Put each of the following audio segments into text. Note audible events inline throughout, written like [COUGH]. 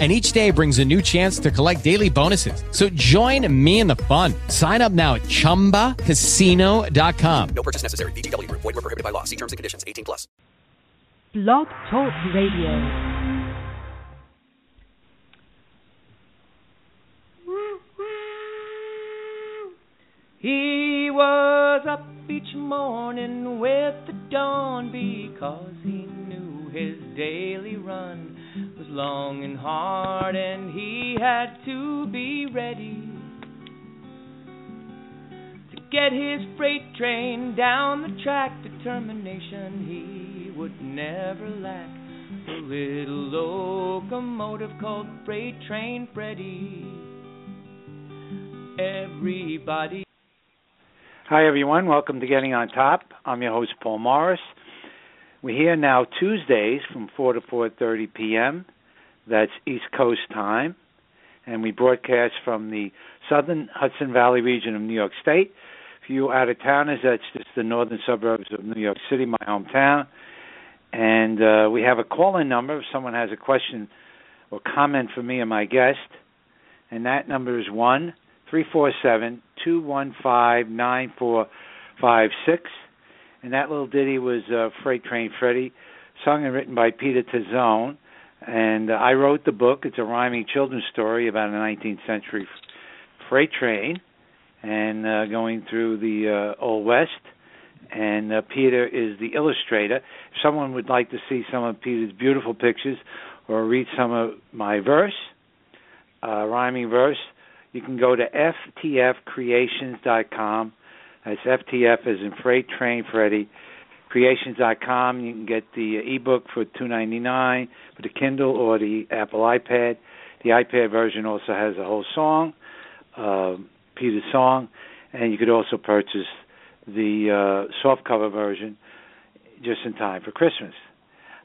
and each day brings a new chance to collect daily bonuses. So join me in the fun. Sign up now at ChumbaCasino.com. No purchase necessary. VGW. Void were prohibited by law. See terms and conditions. 18 plus. Blog Talk Radio. He was up each morning with the dawn because he knew his daily run was long and hard and he had to be ready to get his freight train down the track. Determination he would never lack. A little locomotive called Freight Train Freddy. Everybody Hi, everyone. Welcome to Getting on Top. I'm your host, Paul Morris. We're here now Tuesdays from 4 to 4:30 p.m. That's East Coast time, and we broadcast from the southern Hudson Valley region of New York State. For you out of towners, that's just the northern suburbs of New York City, my hometown. And uh, we have a call-in number if someone has a question or comment for me or my guest, and that number is one three four seven two one five nine four five six. And that little ditty was uh, Freight Train Freddy, sung and written by Peter Tazzone. And uh, I wrote the book. It's a rhyming children's story about a 19th century f- freight train and uh, going through the uh, Old West. And uh, Peter is the illustrator. If someone would like to see some of Peter's beautiful pictures or read some of my verse, uh, rhyming verse, you can go to ftfcreations.com. That's FTF as in Freight Train Freddy. Creations.com. You can get the ebook for two ninety nine for the Kindle or the Apple iPad. The iPad version also has a whole song, uh, Peter's song, and you could also purchase the uh, softcover version just in time for Christmas.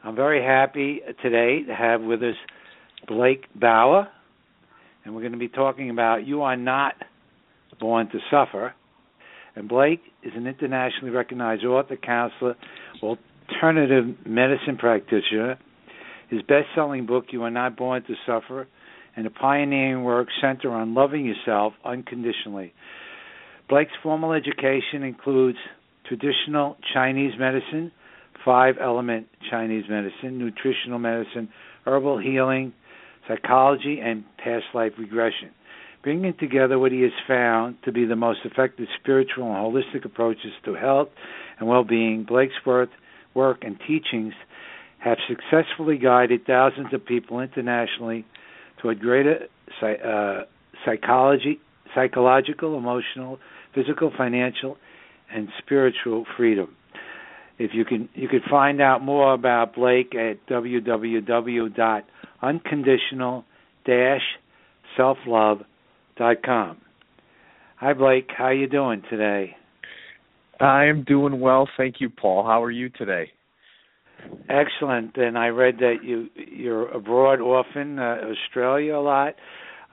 I'm very happy today to have with us Blake Bauer, and we're going to be talking about You Are Not Born to Suffer. And Blake is an internationally recognized author, counselor, alternative medicine practitioner. His best selling book, You Are Not Born to Suffer, and a pioneering work center on loving yourself unconditionally. Blake's formal education includes traditional Chinese medicine, five element Chinese medicine, nutritional medicine, herbal healing, psychology, and past life regression. Bringing together what he has found to be the most effective spiritual and holistic approaches to health and well being, Blake's work, work and teachings have successfully guided thousands of people internationally toward greater uh, psychology, psychological, emotional, physical, financial, and spiritual freedom. If you can, you could find out more about Blake at www.unconditional-self-love.com. Hi, Blake. How you doing today? I am doing well, thank you, Paul. How are you today? Excellent. And I read that you you're abroad often, uh, Australia a lot.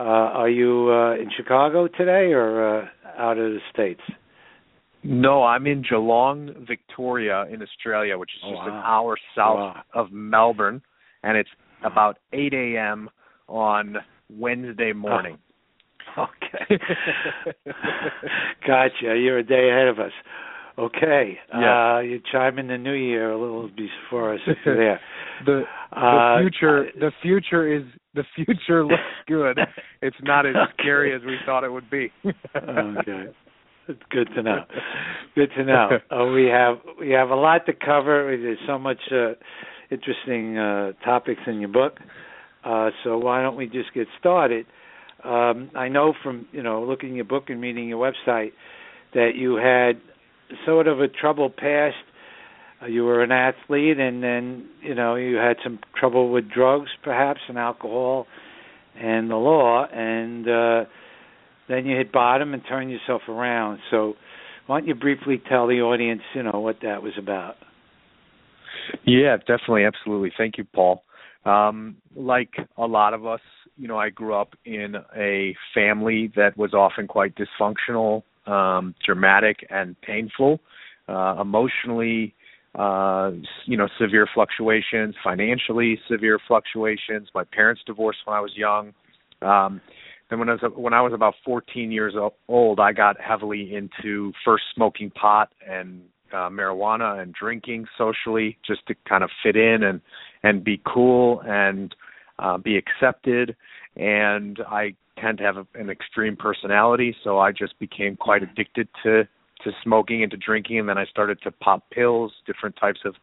Uh, are you uh, in Chicago today or uh, out of the states? No, I'm in Geelong, Victoria, in Australia, which is Oh, just wow. an hour south Wow. of Melbourne, and it's about 8 a.m. on Wednesday morning. Okay. gotcha. You're a day ahead of us. Okay. Yeah. Uh, you chime in the new year a little before us there. [LAUGHS] the the Uh, future the future is the future looks good. It's not as [LAUGHS] Okay. scary as we thought it would be. okay. Good to know. [LAUGHS] Good to know. Uh, we have we have a lot to cover. There's so much uh, interesting uh, topics in your book. Uh, so why don't we just get started? Um, I know from you know looking at your book and reading your website that you had sort of a troubled past. Uh, you were an athlete, and then you know you had some trouble with drugs, perhaps, and alcohol, and the law, and uh, then you hit bottom and turned yourself around. So, why don't you briefly tell the audience, you know, what that was about? Yeah, definitely, absolutely. Thank you, Paul. Um, like a lot of us, you know, I grew up in a family that was often quite dysfunctional, um, dramatic, and painful. Uh, emotionally, uh, you know, severe fluctuations. Financially, severe fluctuations. My parents divorced when I was young. Um, and when I was when I was about 14 years old, I got heavily into first smoking pot and uh, marijuana and drinking socially, just to kind of fit in and and be cool and uh, be accepted. And I tend to have a, an extreme personality, so I just became quite addicted to to smoking and to drinking. And then I started to pop pills, different types of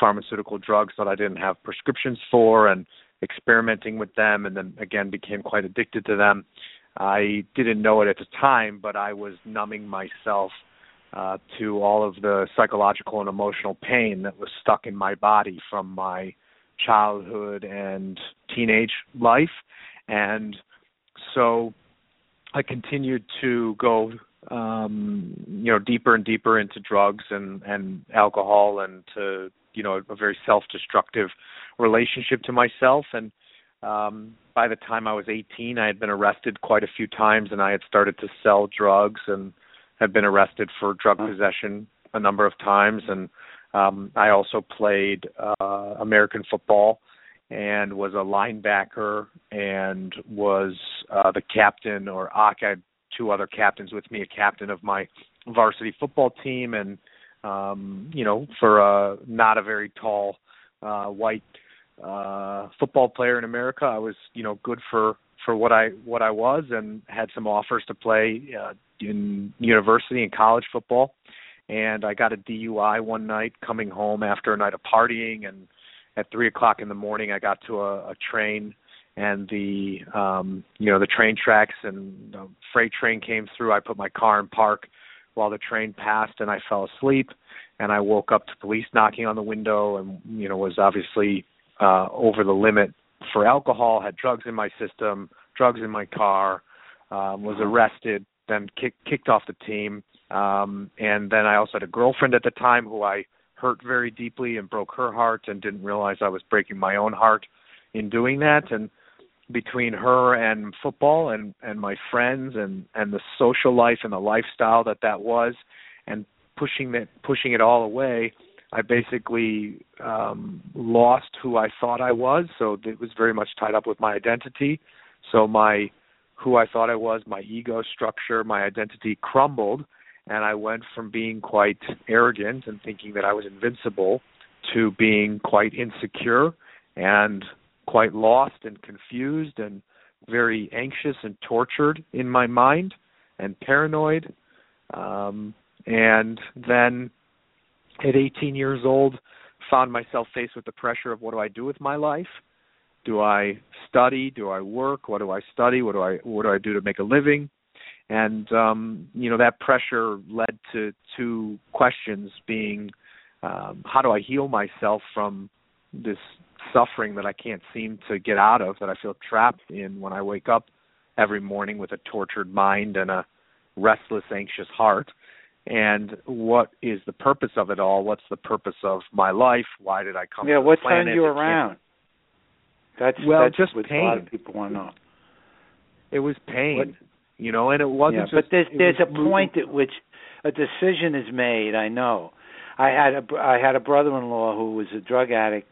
pharmaceutical drugs that I didn't have prescriptions for, and experimenting with them and then again became quite addicted to them. I didn't know it at the time, but I was numbing myself uh, to all of the psychological and emotional pain that was stuck in my body from my childhood and teenage life. And so I continued to go um you know deeper and deeper into drugs and and alcohol and to you know a very self-destructive relationship to myself. And um by the time I was 18 I had been arrested quite a few times and I had started to sell drugs and had been arrested for drug possession a number of times. And um I also played uh American football and was a linebacker and was uh the captain or I had two other captains with me a captain of my varsity football team and um you know for a not a very tall uh white uh football player in America I was you know good for for what I what I was and had some offers to play uh, in university and college football and I got a DUI one night coming home after a night of partying. And at three o'clock in the morning I got to a, a train and the um you know the train tracks and the freight train came through. I put my car in park while the train passed and I fell asleep. And I woke up to police knocking on the window and you know was obviously uh over the limit for alcohol had drugs in my system drugs in my car um was arrested then kicked kicked off the team um and then I also had a girlfriend at the time who I hurt very deeply and broke her heart and didn't realize I was breaking my own heart in doing that. And between her and football and and my friends and and the social life and the lifestyle that that was and pushing that pushing it all away i basically um lost who i thought i was. So it was very much tied up with my identity. So my who i thought i was my ego structure my identity crumbled and i went from being quite arrogant and thinking that i was invincible to being quite insecure and quite lost and confused and very anxious and tortured in my mind and paranoid. Um and then at 18 years old found myself faced with the pressure of what do I do with my life? Do I study? Do I work? What do I study? What do I what do I do to make a living and um you know that pressure led to two questions being um how do I heal myself from this suffering that I can't seem to get out of that I feel trapped in when I wake up every morning with a tortured mind and a restless anxious heart? And what is the purpose of it all? What's the purpose of my life? Why did I come yeah to what planet? turned you around? That's well that's just what pain a lot of people want to know. It was pain. What- you know and it wasn't yeah, just but there's there's a moving- point at which a decision is made. I know. I had a I had a brother-in-law who was a drug addict,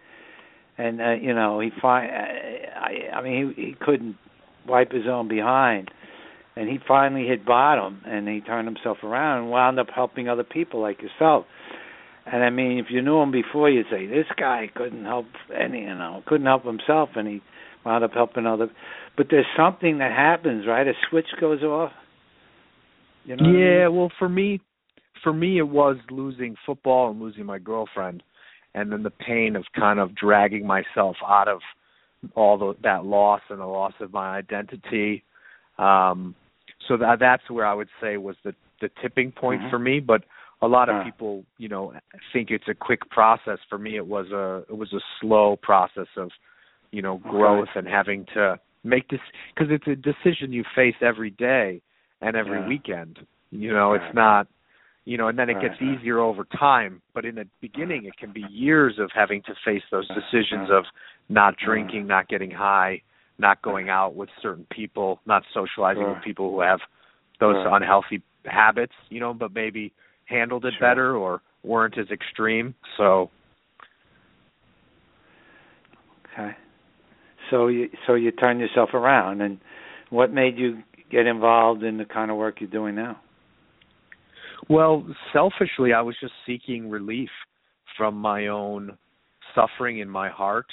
and uh, you know he fi- I I mean he he couldn't wipe his own behind, and he finally hit bottom, and he turned himself around and wound up helping other people like yourself. And I mean, if you knew him before, you'd say this guy couldn't help any, you know, couldn't help himself, and he wound up helping other. But there's something that happens, right? A switch goes off. You know what I mean? yeah well for me for me it was losing football and losing my girlfriend and then the pain of kind of dragging myself out of all the, that loss and the loss of my identity um so that that's where i would say was the the tipping point Mhm. for me but a lot of Uh. people you know think it's a quick process for me it was a it was a slow process of you know Okay. growth and having to make this because it's a decision you face every day and every Yeah. weekend you know Right. it's not you know, and then it Right, gets easier over time. But in the beginning, it can be years of having to face those decisions of not mm-hmm. drinking, not getting high, not going out with certain people, not socializing Sure. with people who have those Sure. unhealthy habits, you know, but maybe handled it Sure. better or weren't as extreme. So Okay. So you so you turn yourself around, and what made you get involved in the kind of work you're doing now? Well, selfishly, I was just seeking relief from my own suffering in my heart,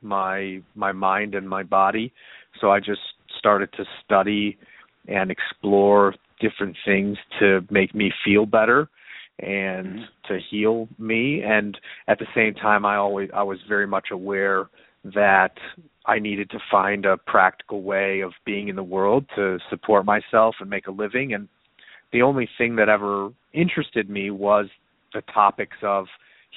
my my mind and my body. So I just started to study and explore different things to make me feel better and mm-hmm. to heal me and at the same time I always I was very much aware that I needed to find a practical way of being in the world to support myself and make a living. And the only thing that ever interested me was the topics of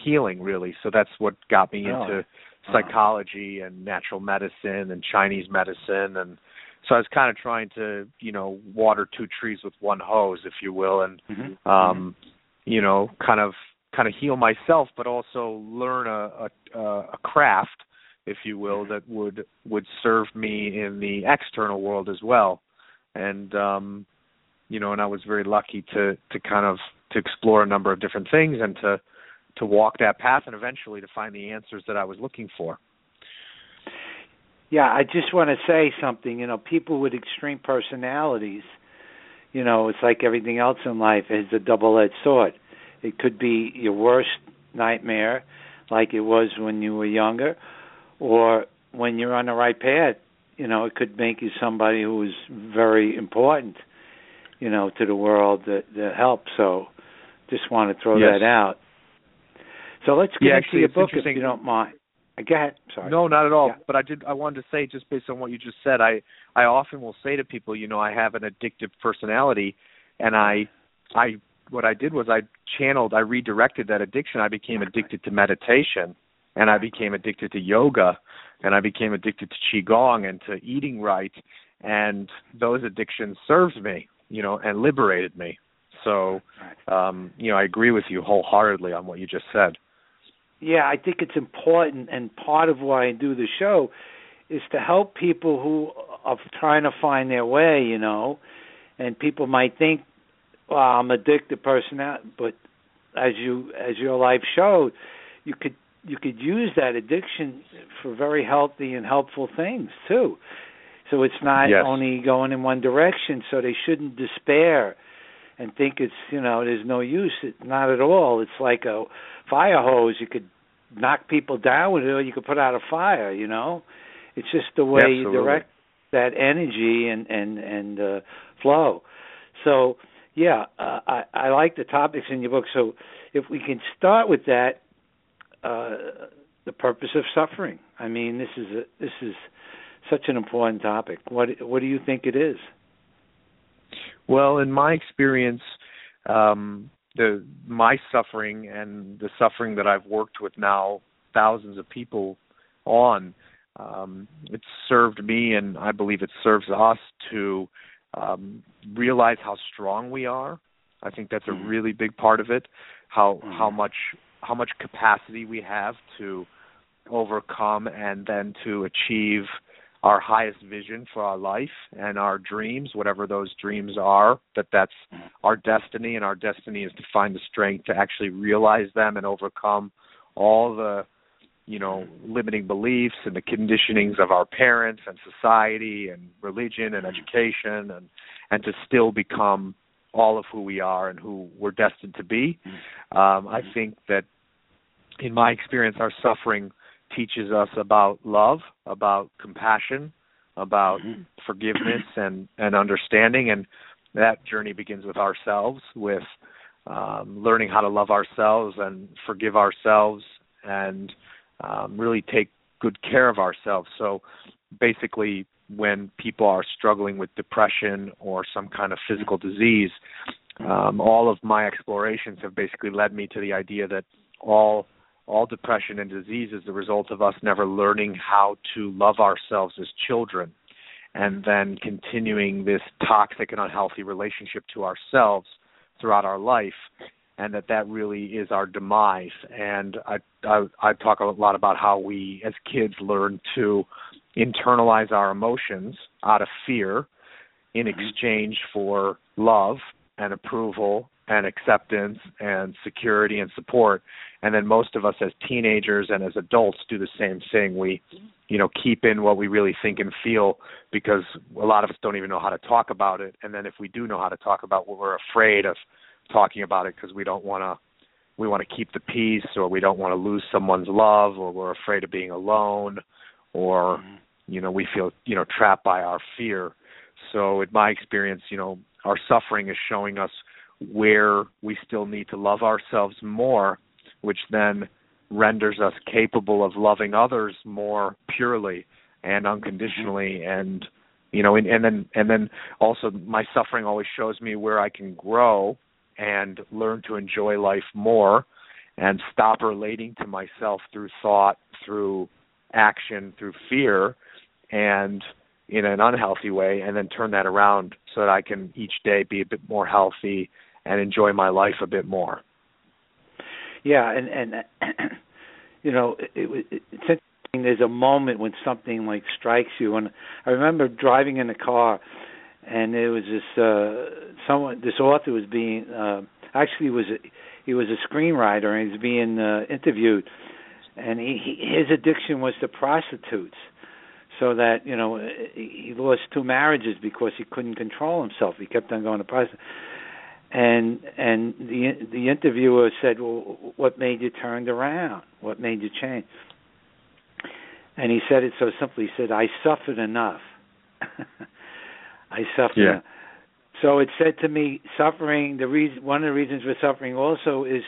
healing really. So that's what got me Really? into psychology and natural medicine and chinese medicine. And so i was kind of trying to you know water two trees with one hose if you will and Mm-hmm. um you know kind of kind of heal myself but also learn a a, a craft if you will that would would serve me in the external world as well and um you know and i was very lucky to to kind of to explore a number of different things and to to walk that path and eventually to find the answers that i was looking for Yeah, I just want to say something. You know, people with extreme personalities, you know, it's like everything else in life is a double-edged sword. It could be your worst nightmare, like it was when you were younger, or when you're on the right path. You know, it could make you somebody who is very important, you know, to the world that, that helps. So, just want to throw Yes. that out. So let's get Yeah, actually, your book if you don't mind. Uh, Go ahead. Sorry. No, not at all. Yeah. But I did. I wanted to say, just based on what you just said, I I often will say to people, you know, I have an addictive personality, and I I what I did was I channeled, I redirected that addiction. I became addicted to meditation, and I became addicted to yoga, and I became addicted to qigong and to eating right, and those addictions served me, you know, and liberated me. So, um, you know, I agree with you wholeheartedly on what you just said. Yeah, I think it's important, and part of why I do the show is to help people who are trying to find their way. You know, and people might think, "Well, I'm addicted person," but as you as your life showed, you could you could use that addiction for very healthy and helpful things too. So it's not Yes. only going in one direction. So they shouldn't despair and think it's you know there's no use. It, not at all. It's like a fire hose. You could knock people down with it, or you could put out a fire. You know, it's just the way you direct that energy and and and uh, flow. So yeah, uh, I I like the topics in your book. So if we can start with that, uh, the purpose of suffering. I mean, this is a, this is such an important topic. What what do you think it is? Well, in my experience, um, the my suffering and the suffering that I've worked with now thousands of people on, um, it's served me, and I believe it serves us to um, realize how strong we are. I think that's a Mhm. really big part of it. How Mhm. how much how much capacity we have to overcome and then to achieve our highest vision for our life and our dreams whatever those dreams are that that's our destiny and our destiny is to find the strength to actually realize them and overcome all the you know limiting beliefs and the conditionings of our parents and society and religion and education and and to still become all of who we are and who we're destined to be. Um i think that in my experience our suffering teaches us about love, about compassion, about forgiveness and and understanding and that journey begins with ourselves with um learning how to love ourselves and forgive ourselves and um really take good care of ourselves. So basically when people are struggling with depression or some kind of physical disease um all of my explorations have basically led me to the idea that all all depression and disease is the result of us never learning how to love ourselves as children and then continuing this toxic and unhealthy relationship to ourselves throughout our life and that that really is our demise. And I, I I talk a lot about how we as kids learn to internalize our emotions out of fear in mm-hmm. exchange for love and approval and acceptance and security and support. And then most of us as teenagers and as adults do the same thing. We you know keep in what we really think and feel because a lot of us don't even know how to talk about it. And then if we do know how to talk about what we're afraid of talking about it because we don't want to we want to keep the peace or we don't want to lose someone's love or we're afraid of being alone or mm-hmm. you know we feel you know trapped by our fear. So in my experience you know our suffering is showing us where we still need to love ourselves more which then renders us capable of loving others more purely and unconditionally mm-hmm. and you know and, and then and then also my suffering always shows me where I can grow and learn to enjoy life more and stop relating to myself through thought through action through fear and in an unhealthy way and then turn that around so that I can each day be a bit more healthy and enjoy my life a bit more. Yeah, and and [CLEARS THROAT] you know, it, it, it's interesting. There's a moment when something like strikes you, and I remember driving in a car, and there was this uh someone. This author was being uh, actually was a, he was a screenwriter, and he was being uh, interviewed, and he, he his addiction was to prostitutes so that you know he lost two marriages because he couldn't control himself. He kept on going to prison. And and the the interviewer said, "Well, what made you turn around? What made you change?" And he said it so simply. He said, "I suffered enough. [LAUGHS] I suffered." Yeah. Enough. So it said to me, suffering. The reason, one of the reasons for suffering also is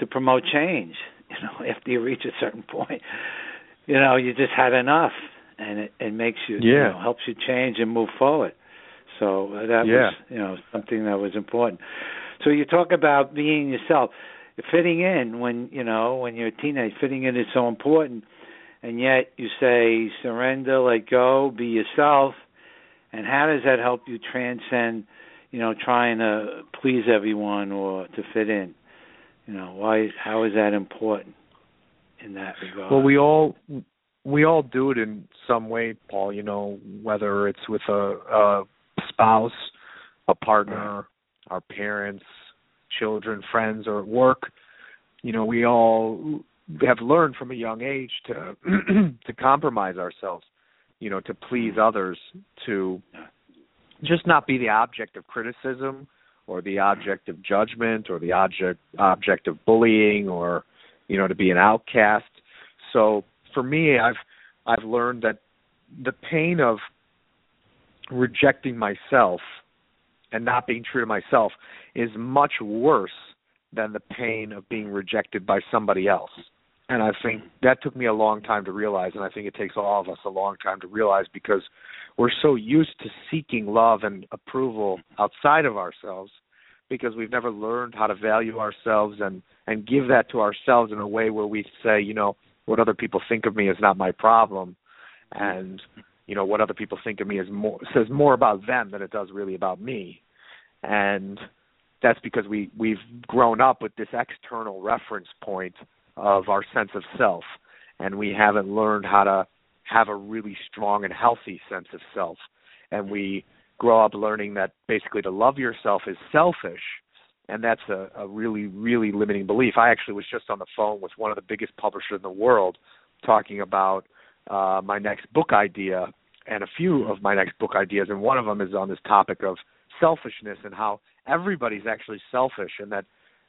to promote change. [LAUGHS] You know, after you reach a certain point, you know, you just had enough and it, it makes you, you know, helps you change and move forward. So that Yeah. was, you know, something that was important. So you talk about being yourself, fitting in when you know when you're a teenager. Fitting in is so important, and yet you say surrender, let go, be yourself. And how does that help you transcend, you know, trying to please everyone or to fit in? You know, why? How is that important in that regard? Well, we all we all do it in some way, Paul. You know, whether it's with a, a spouse, a partner, our parents, children, friends, or at work. You know, we all have learned from a young age to [CLEARS THROAT] to compromise ourselves. You know, to please others, to just not be the object of criticism or the object of judgment or the object object of bullying or you know to be an outcast so for me i've i've learned that the pain of rejecting myself and not being true to myself is much worse than the pain of being rejected by somebody else. And i think that took me a long time to realize and i think it takes all of us a long time to realize because we're so used to seeking love and approval outside of ourselves because we've never learned how to value ourselves and and give that to ourselves in a way where we say, you know, what other people think of me is not my problem, and you know what other people think of me is more says more about them than it does really about me, and that's because we we've grown up with this external reference point of our sense of self, and we haven't learned how to have a really strong and healthy sense of self, and we grow up learning that basically to love yourself is selfish. And that's a, a really really limiting belief. I actually was just on the phone with one of the biggest publishers in the world talking about uh my next book idea and a few of my next book ideas and one of them is on this topic of selfishness and how everybody's actually selfish and that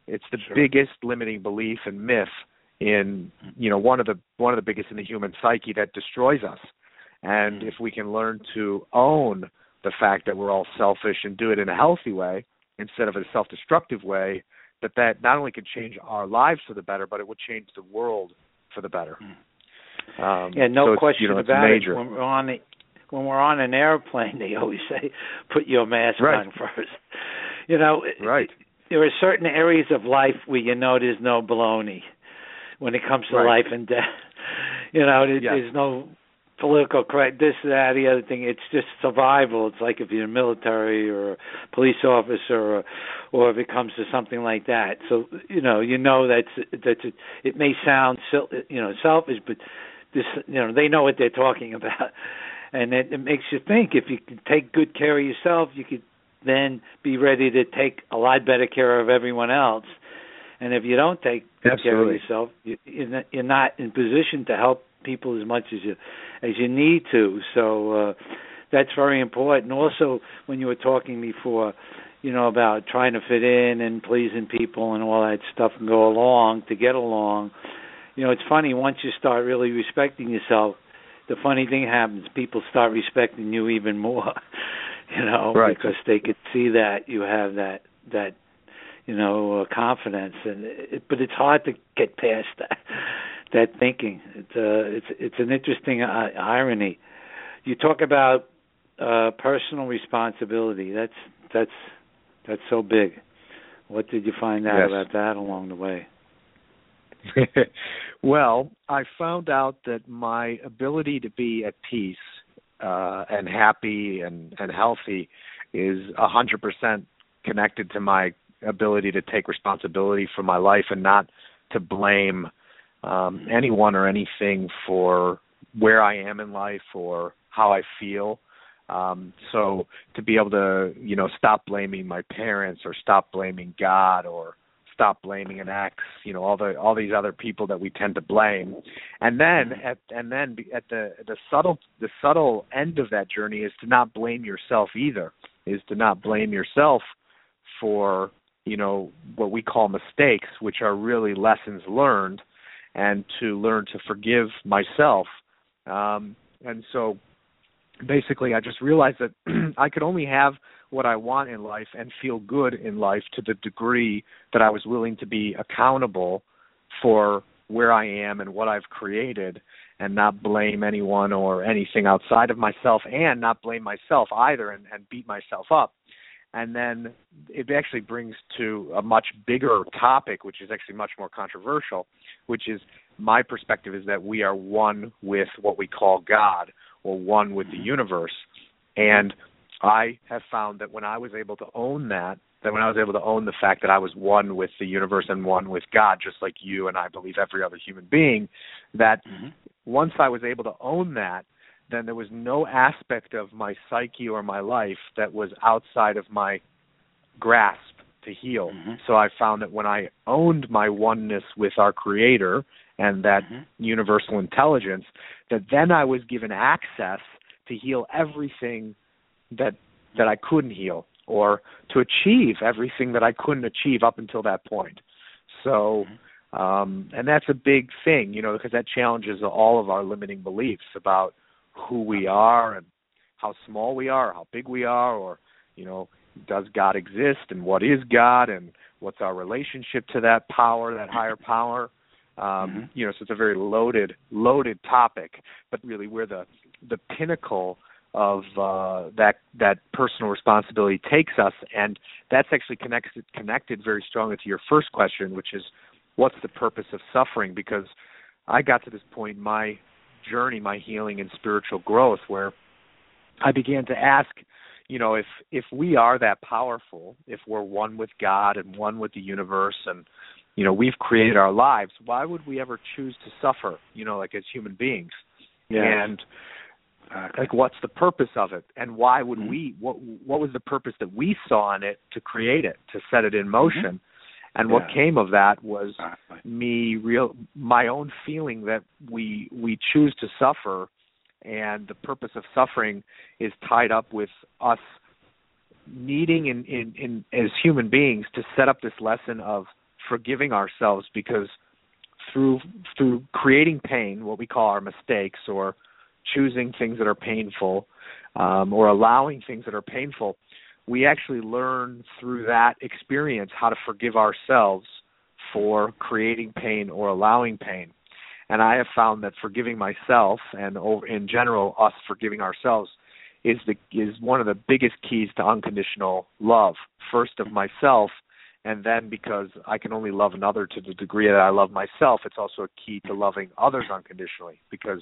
it's the Sure. biggest limiting belief and myth in you know one of the one of the biggest in the human psyche that destroys us and if we can learn to own the fact that we're all selfish and do it in a healthy way instead of a self-destructive way, that that not only could change our lives for the better, but it would change the world for the better. Um, Yeah, no so question you know, about major. it. When we're on the, when we're on an airplane, they always say, "Put your mask Right. on first. You know, Right. there are certain areas of life where you know there's no baloney when it comes to Right. life and death. [LAUGHS] You know, there, Yes. there's no political correct this that the other thing it's just survival it's like if you're a military or a police officer or or if it comes to something like that so you know you know that's that's it, it may sound you know selfish but this you know they know what they're talking [LAUGHS] about and it, it makes you think if you can take good care of yourself you could then be ready to take a lot better care of everyone else and if you don't take Absolutely. care of yourself you, you're not in position to help people as much as you as you need to. So uh, that's very important. Also, when you were talking before, you know about trying to fit in and pleasing people and all that stuff and go along to get along. You know, it's funny once you start really respecting yourself. The funny thing happens: people start respecting you even more. [LAUGHS] you know, right. because they could see that you have that that you know uh, confidence, and it, but it's hard to get past that [LAUGHS] that thinking. It's uh, it's it's an interesting uh, irony. You talk about uh, personal responsibility. That's that's that's so big. What did you find out yes. about that along the way? [LAUGHS] well, I found out that my ability to be at peace uh, and happy and, and healthy is a hundred percent connected to my ability to take responsibility for my life and not to blame um, anyone or anything for where I am in life or how I feel. Um, so to be able to, you know, stop blaming my parents or stop blaming God or stop blaming an ex, you know, all the all these other people that we tend to blame, and then at and then at the the subtle the subtle end of that journey is to not blame yourself either, is to not blame yourself for you know what we call mistakes, which are really lessons learned, and to learn to forgive myself. Um, and so basically, I just realized that [CLEARS THROAT] I could only have what I want in life and feel good in life to the degree that I was willing to be accountable for where I am and what I've created and not blame anyone or anything outside of myself and not blame myself either and, and beat myself up. And then it actually brings to a much bigger topic which is actually much more controversial which is my perspective is that we are one with what we call god or one with the universe and i have found that when i was able to own that that when i was able to own the fact that i was one with the universe and one with god just like you and i believe every other human being that mm-hmm. once i was able to own that then there was no aspect of my psyche or my life that was outside of my grasp to heal. Mm-hmm. So I found that when I owned my oneness with our creator and that mm-hmm. universal intelligence, that then I was given access to heal everything that that I couldn't heal or to achieve everything that I couldn't achieve up until that point. So um and that's a big thing, you know, because that challenges all of our limiting beliefs about who we are and how small we are, or how big we are, or you know, does God exist and what is God and what's our relationship to that power, that higher power. Um, mm-hmm. You know, so it's a very loaded, loaded topic, but really where the the pinnacle of uh, that that personal responsibility takes us, and that's actually connected connected very strongly to your first question, which is what's the purpose of suffering? Because I got to this point in my journey, my healing and spiritual growth, where I began to ask, you know, if if we are that powerful, if we're one with God and one with the universe, and you know, we've created our lives, why would we ever choose to suffer? You know, like as human beings, yes. and like what's the purpose of it, and why would mm-hmm. we? What what was the purpose that we saw in it to create it, to set it in motion? Mm-hmm. And yeah. what came of that was exactly. me real my own feeling that we we choose to suffer and the purpose of suffering is tied up with us needing in, in, in as human beings to set up this lesson of forgiving ourselves because through through creating pain, what we call our mistakes or choosing things that are painful, um, or allowing things that are painful, we actually learn through that experience how to forgive ourselves for creating pain or allowing pain. And I have found that forgiving myself and in general us forgiving ourselves is the is one of the biggest keys to unconditional love. First of myself and then because I can only love another to the degree that I love myself, it's also a key to loving others unconditionally because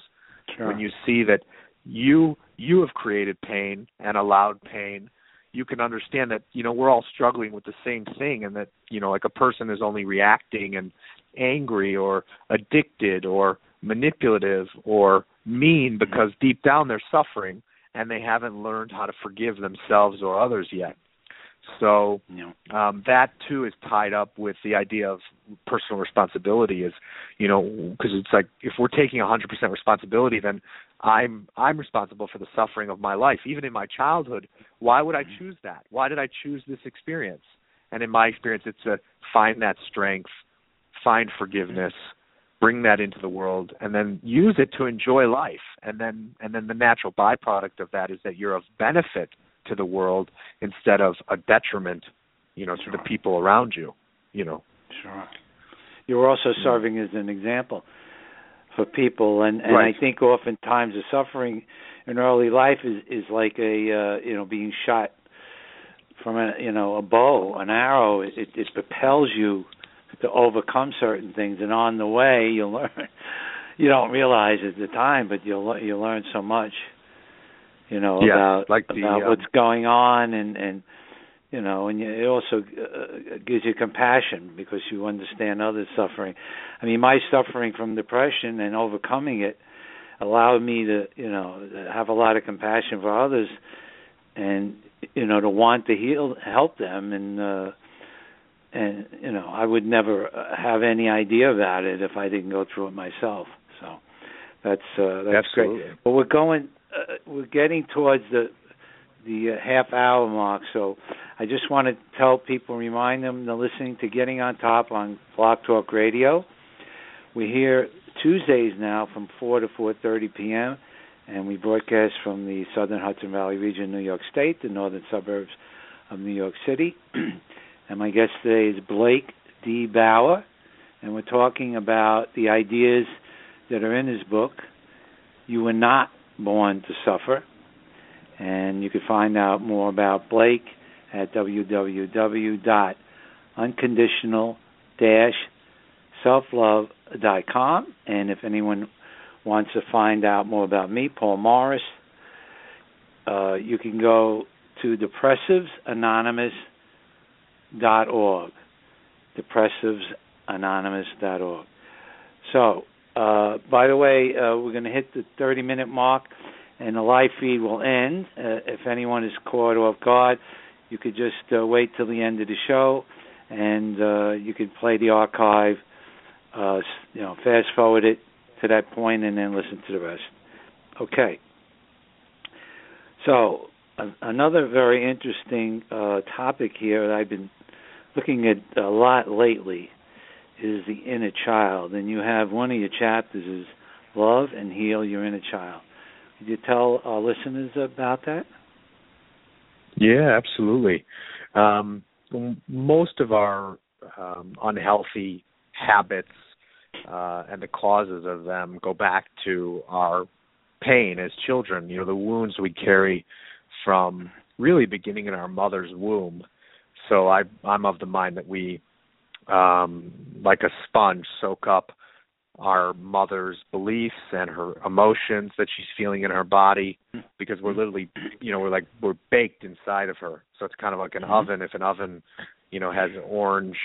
Sure. when you see that you you have created pain and allowed pain you can understand that you know we're all struggling with the same thing and that you know like a person is only reacting and angry or addicted or manipulative or mean because deep down they're suffering and they haven't learned how to forgive themselves or others yet so um, that too is tied up with the idea of personal responsibility. Is you know because it's like if we're taking 100% responsibility, then I'm I'm responsible for the suffering of my life, even in my childhood. Why would I choose that? Why did I choose this experience? And in my experience, it's to find that strength, find forgiveness, bring that into the world, and then use it to enjoy life. And then and then the natural byproduct of that is that you're of benefit to the world instead of a detriment, you know, to the people around you. You know. Sure. You're also serving as an example for people, and and Right. I think oftentimes the suffering in early life is is like a uh, you know being shot from a you know a bow, an arrow. It it propels you to overcome certain things, and on the way you learn. [LAUGHS] You don't realize at the time, but you'll you learn so much. You know Yeah, about like the, about um, what's going on, and and you know, and it also uh, gives you compassion because you understand others' suffering. I mean, my suffering from depression and overcoming it allowed me to, you know, have a lot of compassion for others, and you know, to want to heal, help them, and uh, and you know, I would never uh, have any idea about it if I didn't go through it myself. So that's uh, that's Absolutely. great. But we're going, uh, we're getting towards the the uh, half hour mark. So I just want to tell people, remind them they're listening to Getting on Top on Blog Talk Radio. We're here Tuesdays now from 4 to 4:30 p.m. and we broadcast from the Southern Hudson Valley region, New York State, the northern suburbs of New York City. [CLEARS THROAT] and my guest today is Blake D. Bauer, and we're talking about the ideas that are in his book. You were not born to suffer and you can find out more about Blake at www.unconditional-selflove.com. And if anyone wants to find out more about me, Paul Morris, uh, you can go to depressivesanonymous.org. Depressivesanonymous.org. So, uh, by the way, uh, we're going to hit the 30 minute mark and the live feed will end. Uh, if anyone is caught off guard, you could just uh, wait till the end of the show, and uh, you could play the archive. Uh, you know, fast forward it to that point, and then listen to the rest. Okay. So a- another very interesting uh, topic here that I've been looking at a lot lately is the inner child, and you have one of your chapters is love and heal your inner child. Could you tell our listeners about that? Yeah, absolutely. Um, most of our um, unhealthy habits uh, and the causes of them go back to our pain as children. You know, the wounds we carry from really beginning in our mother's womb. So I, I'm of the mind that we, um, like a sponge, soak up our mother's beliefs and her emotions that she's feeling in her body because we're mm-hmm. literally you know we're like we're baked inside of her. So it's kind of like an mm-hmm. oven. If an oven you know has an orange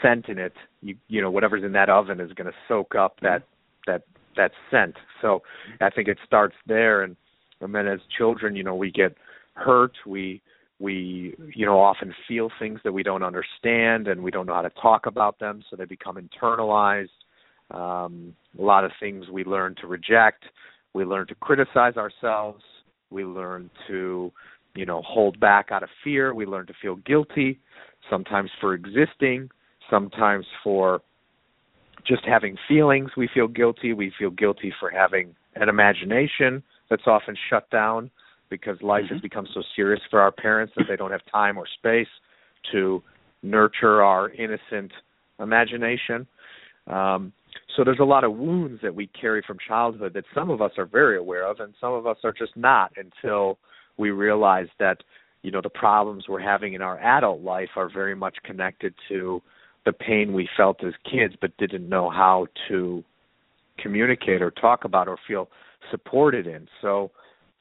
scent in it you you know whatever's in that oven is going to soak up mm-hmm. that that that scent. So i think it starts there. And and then as children you know we get hurt. We we you know often feel things that we don't understand and we don't know how to talk about them so they become internalized um, a lot of things we learn to reject. We learn to criticize ourselves. We learn to, you know, hold back out of fear. We learn to feel guilty, sometimes for existing, sometimes for just having feelings. We feel guilty. We feel guilty for having an imagination that's often shut down because life has become so serious for our parents that they don't have time or space to nurture our innocent imagination. Um, so there's a lot of wounds that we carry from childhood that some of us are very aware of and some of us are just not until we realize that you know the problems we're having in our adult life are very much connected to the pain we felt as kids but didn't know how to communicate or talk about or feel supported in. So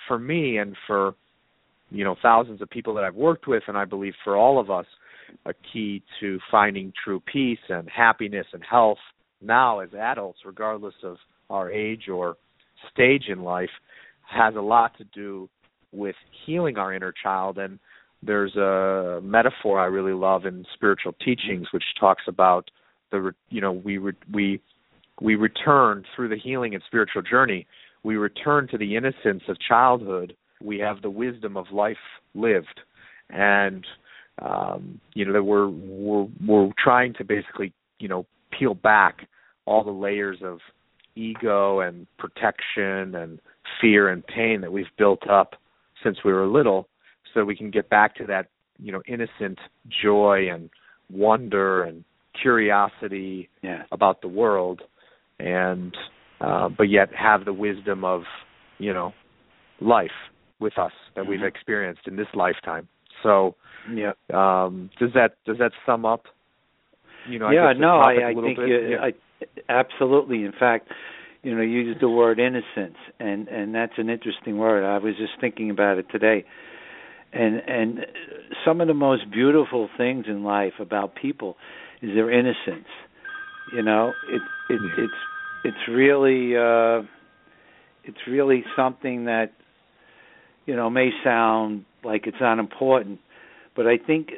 for me and for you know thousands of people that I've worked with and I believe for all of us a key to finding true peace and happiness and health now as adults regardless of our age or stage in life has a lot to do with healing our inner child. And there's a metaphor I really love in spiritual teachings which talks about the you know we we we return through the healing and spiritual journey we return to the innocence of childhood we have the wisdom of life lived and um you know that we're we're we're trying to basically you know peel back all the layers of ego and protection and fear and pain that we've built up since we were little so we can get back to that you know innocent joy and wonder and curiosity Yeah. about the world and uh but yet have the wisdom of you know life with us that we've Mhm. experienced in this lifetime so Yeah. um does that does that sum up you know I yeah, the no, I, I, I think you, yeah. I absolutely. In fact, you know, you used the word innocence, and and that's an interesting word. I was just thinking about it today, and and some of the most beautiful things in life about people is their innocence. You know, it it Yeah. it's it's really uh it's really something that you know may sound like it's not important, but I think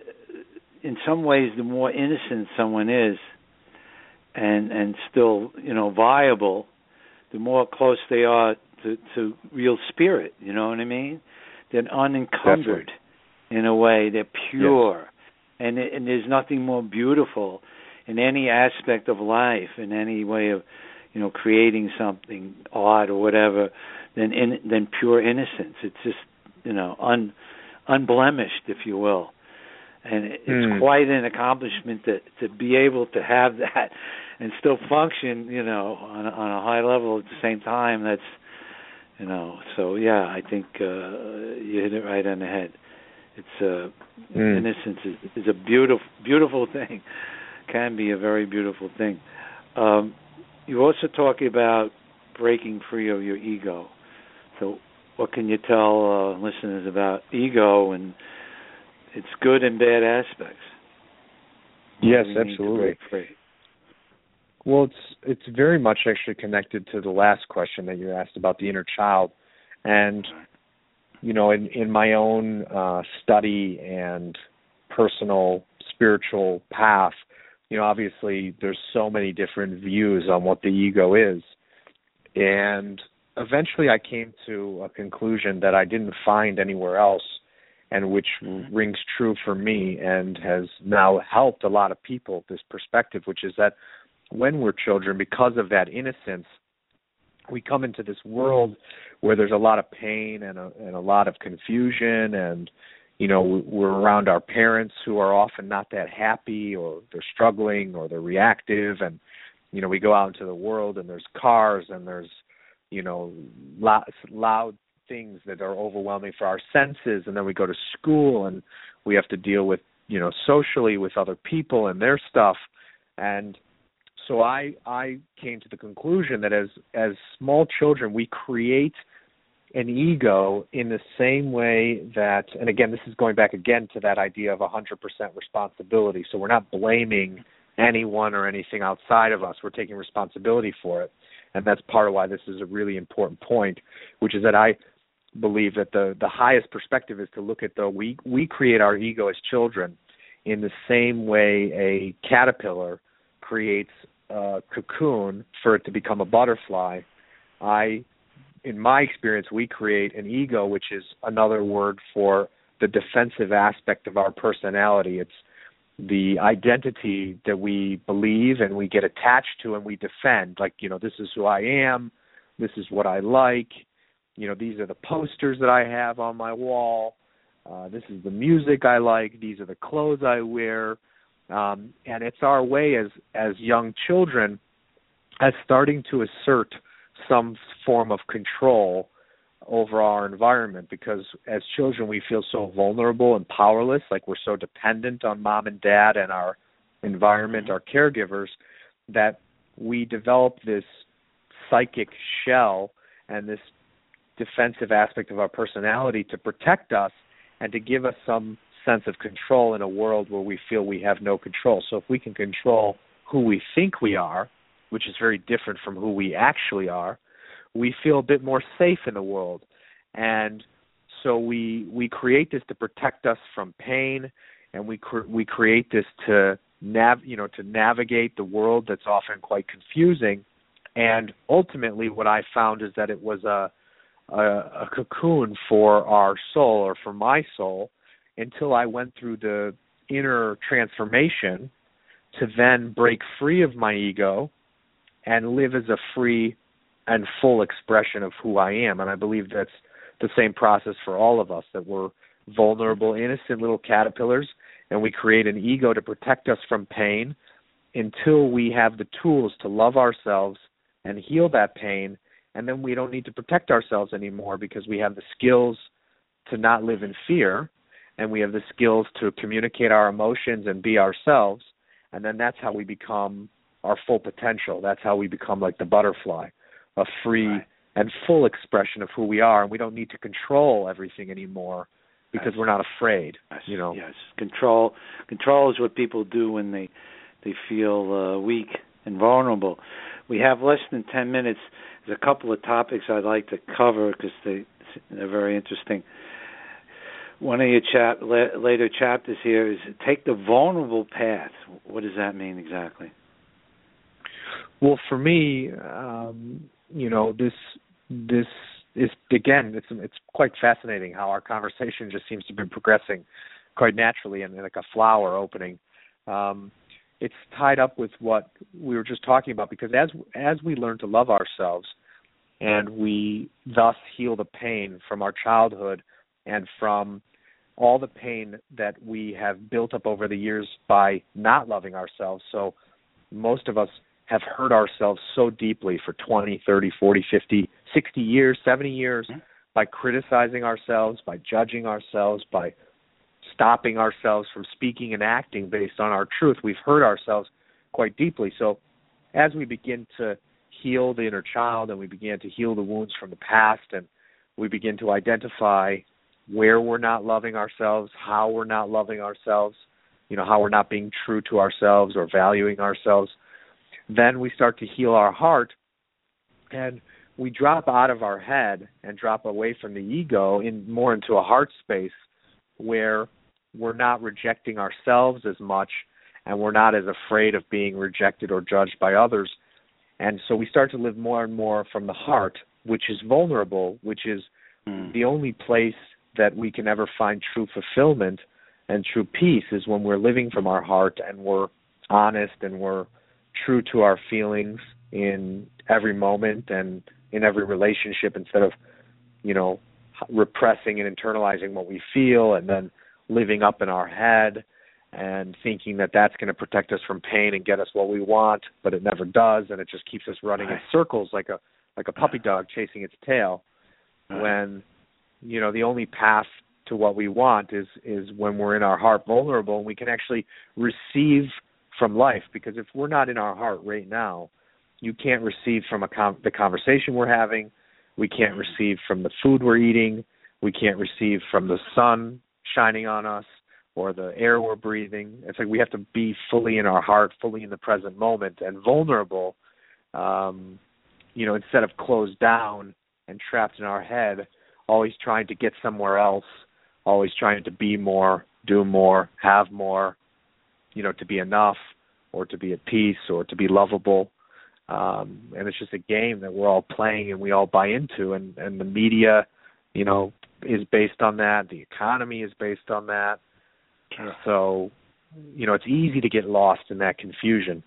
in some ways the more innocent someone is and and still you know viable the more close they are to to real spirit you know what i mean? They're unencumbered in a way they're pure. And and there's nothing more beautiful in any aspect of life in any way of you know creating something art or whatever than in than pure innocence. It's just you know un unblemished if you will. And it's Hmm. quite an accomplishment to to be able to have [LAUGHS] that and still function you know on on a high level at the same time. That's you know so yeah i think uh you hit it right on the head. It's uh Mm. innocence is, is a beautiful beautiful [LAUGHS] thing. Can be a very beautiful thing. Um you also talk about breaking free of your ego. So what can you tell uh, listeners about ego and its good and bad aspects? Yes we absolutely? Well, it's it's very much actually connected to the last question that you asked about the inner child, and you know, in in my own uh, study and personal spiritual path, you know, obviously there's so many different views on what the ego is, and eventually I came to a conclusion that I didn't find anywhere else, and which rings true for me and has now helped a lot of people. This perspective, which is that when we're children, because of that innocence, we come into this world where there's a lot of pain and a, and a lot of confusion, and you know we're around our parents who are often not that happy, or they're struggling, or they're reactive, and you know we go out into the world and there's cars and there's you know loud, loud things that are overwhelming for our senses, and then we go to school and we have to deal with you know socially with other people and their stuff, and so I I came to the conclusion that as as small children we create an ego in the same way that and again this is going back again to that idea of 100% responsibility. So we're not blaming anyone or anything outside of us. We're taking responsibility for it. And that's part of why this is a really important point which is that I believe that the the highest perspective is to look at the we we create our ego as children. In the same way a caterpillar creates a cocoon for it to become a butterfly. I, in my experience, we create an ego, which is another word for the defensive aspect of our personality. It's the identity that we believe and we get attached to and we defend. Like, you know, this is who I am, this is what I like, you know, these are the posters that I have on my wall, uh, this is the music I like, these are the clothes I wear. Um, and it's our way as as young children as starting to assert some form of control over our environment because as children we feel so vulnerable and powerless like we're so dependent on mom and dad and our environment mm-hmm. our caregivers that we develop this psychic shell and this defensive aspect of our personality to protect us and to give us some sense of control in a world where we feel we have no control. So if we can control who we think we are, which is very different from who we actually are, we feel a bit more safe in the world. And so we we create this to protect us from pain and we cr- we create this to nav you know to navigate the world that's often quite confusing and ultimately what I found is that it was a a, a cocoon for our soul or for my soul until I went through the inner transformation to then break free of my ego and live as a free and full expression of who I am. And I believe that's the same process for all of us that we're vulnerable, innocent little caterpillars, and we create an ego to protect us from pain until we have the tools to love ourselves and heal that pain. And then we don't need to protect ourselves anymore because we have the skills to not live in fear and we have the skills to communicate our emotions and be ourselves and then that's how we become our full potential that's how we become like the butterfly a free right. and full expression of who we are and we don't need to control everything anymore because Yes. we're not afraid Yes, you know Yes, control. Control is what people do when they they feel uh, weak and vulnerable. We have less than ten minutes. There's a couple of topics I'd like to cover because they they're very interesting. One of your chap later chapters here is take the vulnerable path. What does that mean exactly? Well, for me, um, you know, this this is again, it's it's quite fascinating how our conversation just seems to be progressing quite naturally and like a flower opening. Um, it's tied up with what we were just talking about because as as we learn to love ourselves and we thus heal the pain from our childhood and from all the pain that we have built up over the years by not loving ourselves. So most of us have hurt ourselves so deeply for 20, 30, 40, 50, 60 years, 70 years Mhm. by criticizing ourselves, by judging ourselves, by stopping ourselves from speaking and acting based on our truth. We've hurt ourselves quite deeply. So as we begin to heal the inner child and we begin to heal the wounds from the past and we begin to identify where we're not loving ourselves, how we're not loving ourselves, you know, how we're not being true to ourselves or valuing ourselves, then we start to heal our heart and we drop out of our head and drop away from the ego in more into a heart space where we're not rejecting ourselves as much and we're not as afraid of being rejected or judged by others. And so we start to live more and more from the heart, which is vulnerable, which is Mm. the only place that we can ever find true fulfillment and true peace is when we're living from our heart and we're honest and we're true to our feelings in every moment and in every relationship instead of you know repressing and internalizing what we feel and then living up in our head and thinking that that's going to protect us from pain and get us what we want but it never does and it just keeps us running in circles like a like a puppy dog chasing its tail. When you know the only path to what we want is is when we're in our heart vulnerable and we can actually receive from life because if we're not in our heart right now you can't receive from a con- the conversation we're having. We can't receive from the food we're eating. We can't receive from the sun shining on us or the air we're breathing. It's like we have to be fully in our heart fully in the present moment and vulnerable um you know instead of closed down and trapped in our head always trying to get somewhere else always trying to be more do more have more you know to be enough or to be at peace or to be lovable. Um and it's just a game that we're all playing and we all buy into. And and the media you know is based on that. The economy is based on that. So you know it's easy to get lost in that confusion.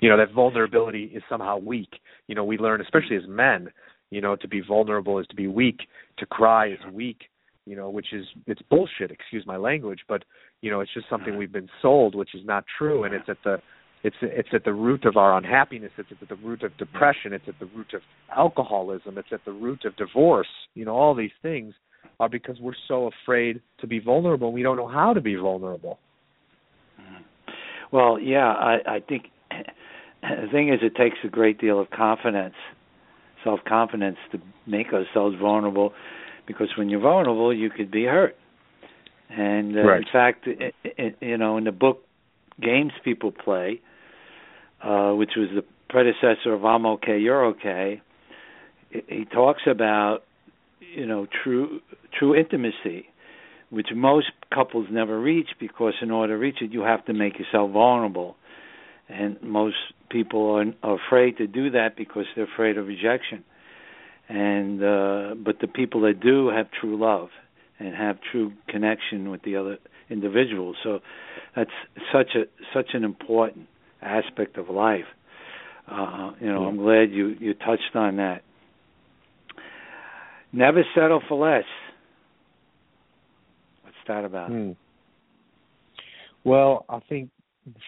You know that vulnerability is somehow weak. You know we learn especially as men you know to be vulnerable is to be weak. To cry is weak you know which is it's bullshit excuse my language but you know it's just something we've been sold which is not true and it's at the it's it's at the root of our unhappiness it's at the root of depression it's at the root of alcoholism it's at the root of divorce you know all these things are because we're so afraid to be vulnerable we don't know how to be vulnerable. Mm-hmm. Well, yeah, I, I think the thing is, it takes a great deal of confidence, self confidence, to make ourselves vulnerable, because when you're vulnerable, you could be hurt. And uh, Right. in fact, it, it, you know, in the book Games People Play, uh, which was the predecessor of I'm Okay, You're Okay, he- he talks about you know true true intimacy, which most couples never reach because in order to reach it, you have to make yourself vulnerable, and most people are, are afraid to do that because they're afraid of rejection. And uh, but the people that do have true love and have true connection with the other individuals, so that's such a such an important aspect of life. Uh, you know, I'm glad you you touched on that. Never settle for less. What's that about? Hmm. Well, I think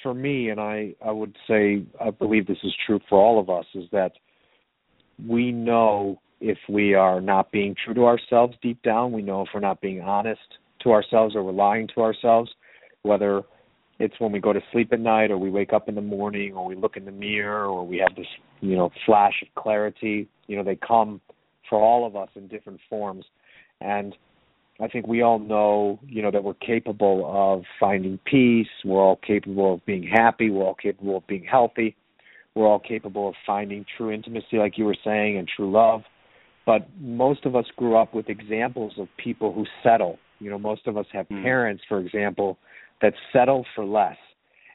for me, and I, I would say I believe this is true for all of us, is that we know if we are not being true to ourselves deep down. We know if we're not being honest to ourselves or we're lying to ourselves, whether it's when we go to sleep at night or we wake up in the morning or we look in the mirror or we have this, you know, flash of clarity. You know, they come for all of us in different forms. And I think we all know, you know, that we're capable of finding peace. We're all capable of being happy. We're all capable of being healthy. We're all capable of finding true intimacy, like you were saying, and true love. But most of us grew up with examples of people who settle. You know, most of us have Mm. parents, for example, that settle for less.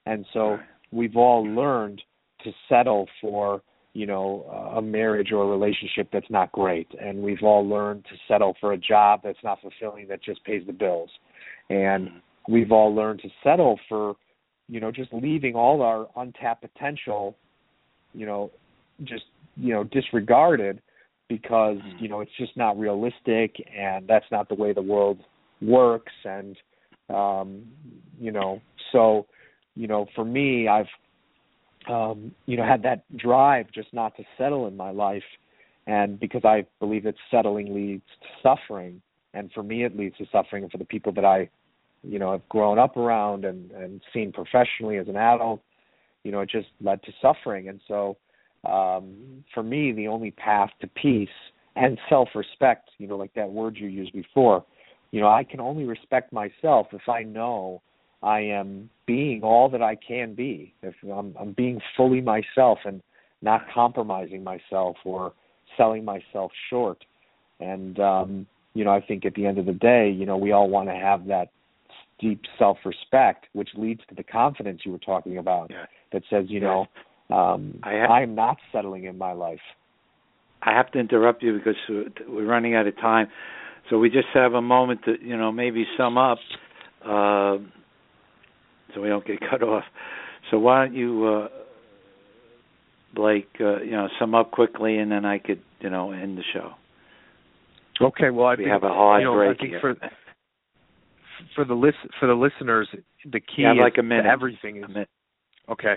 And so we've all learned to settle for you know a marriage or a relationship that's not great and we've all learned to settle for a job that's not fulfilling that just pays the bills and we've all learned to settle for you know just leaving all our untapped potential you know just you know disregarded because you know it's just not realistic and that's not the way the world works and um you know so you know for me i've um you know had that drive just not to settle in my life and because i believe that settling leads to suffering and for me it leads to suffering and for the people that i you know have grown up around and and seen professionally as an adult you know it just led to suffering. And so um for me the only path to peace and self respect you know like that word you used before you know i can only respect myself if i know i am being all that i can be. If i'm i'm being fully myself and not compromising myself or selling myself short. And um you know i think at the end of the day you know we all want to have that deep self respect which leads to the confidence you were talking about Yeah. that says you know um I ha- i am not settling in my life I have to interrupt you because we're running out of time. So we just have a moment to, you know, maybe sum up, uh, so we don't get [LAUGHS] cut off. So why don't you, uh, Blake, uh, you know, sum up quickly, and then I could, you know, end the show. okay well i we think have a hard you know, break I think here. for for the list for the listeners the key You have is like a to minute. everything A is minute. Okay.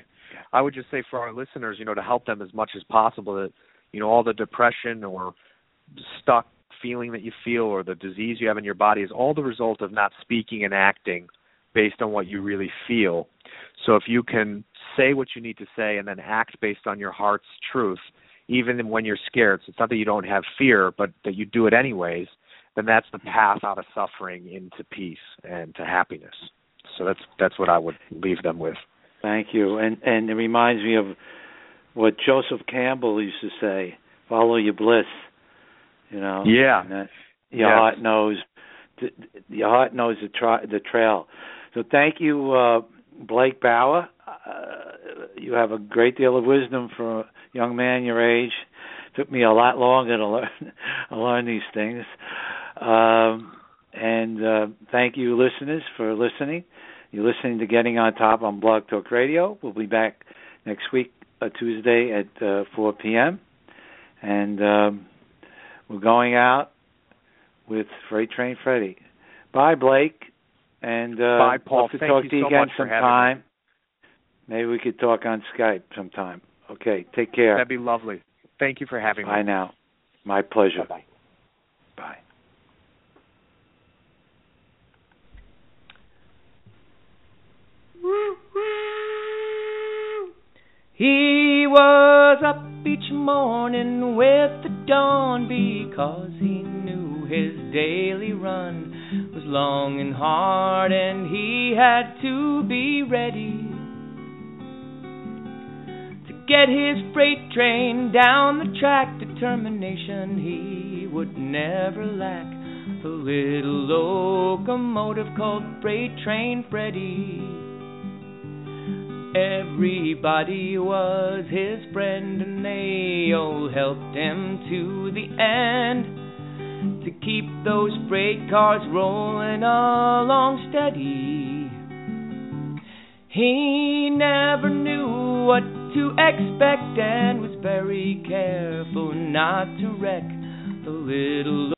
I would just say for our listeners, you know, to help them as much as possible that you know all the depression or stuck feeling that you feel or the disease you have in your body is all the result of not speaking and acting based on what you really feel. So if you can say what you need to say and then act based on your heart's truth, even when you're scared, so it's not that you don't have fear, but that you do it anyways, then that's the path out of suffering into peace and to happiness. So that's that's what I would leave them with. Thank you. And and it reminds me of what Joseph Campbell used to say: "Follow your bliss." You know. Yeah. That your Yes. heart knows. th- Your heart knows the the trail. So thank you, uh, Blake Bauer. Uh, you have a great deal of wisdom for a young man your age. Took me a lot longer to learn [LAUGHS] to learn these things. Um, and uh, thank you, listeners, for listening. You're listening to Getting on Top on Blog Talk Radio. We'll be back next week, uh, Tuesday at uh, 4 p.m. And um, we're going out with Freight Train Freddy. Bye, Blake. And uh, Bye, Paul. To Thank talk you to you so again much for having sometime. Maybe we could talk on Skype sometime. Okay, take care. That'd be lovely. Thank you for having Bye me. Bye now. My pleasure. Bye-bye. Bye. He was up each morning with the dawn because he knew his daily run was long and hard and he had to be ready to get his freight train down the track. Determination he would never lack. The little locomotive called Freight Train Freddy. Everybody was his friend and they all helped him to the end to keep those freight cars rolling along steady. He never knew what to expect and was very careful not to wreck the little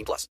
18 plus.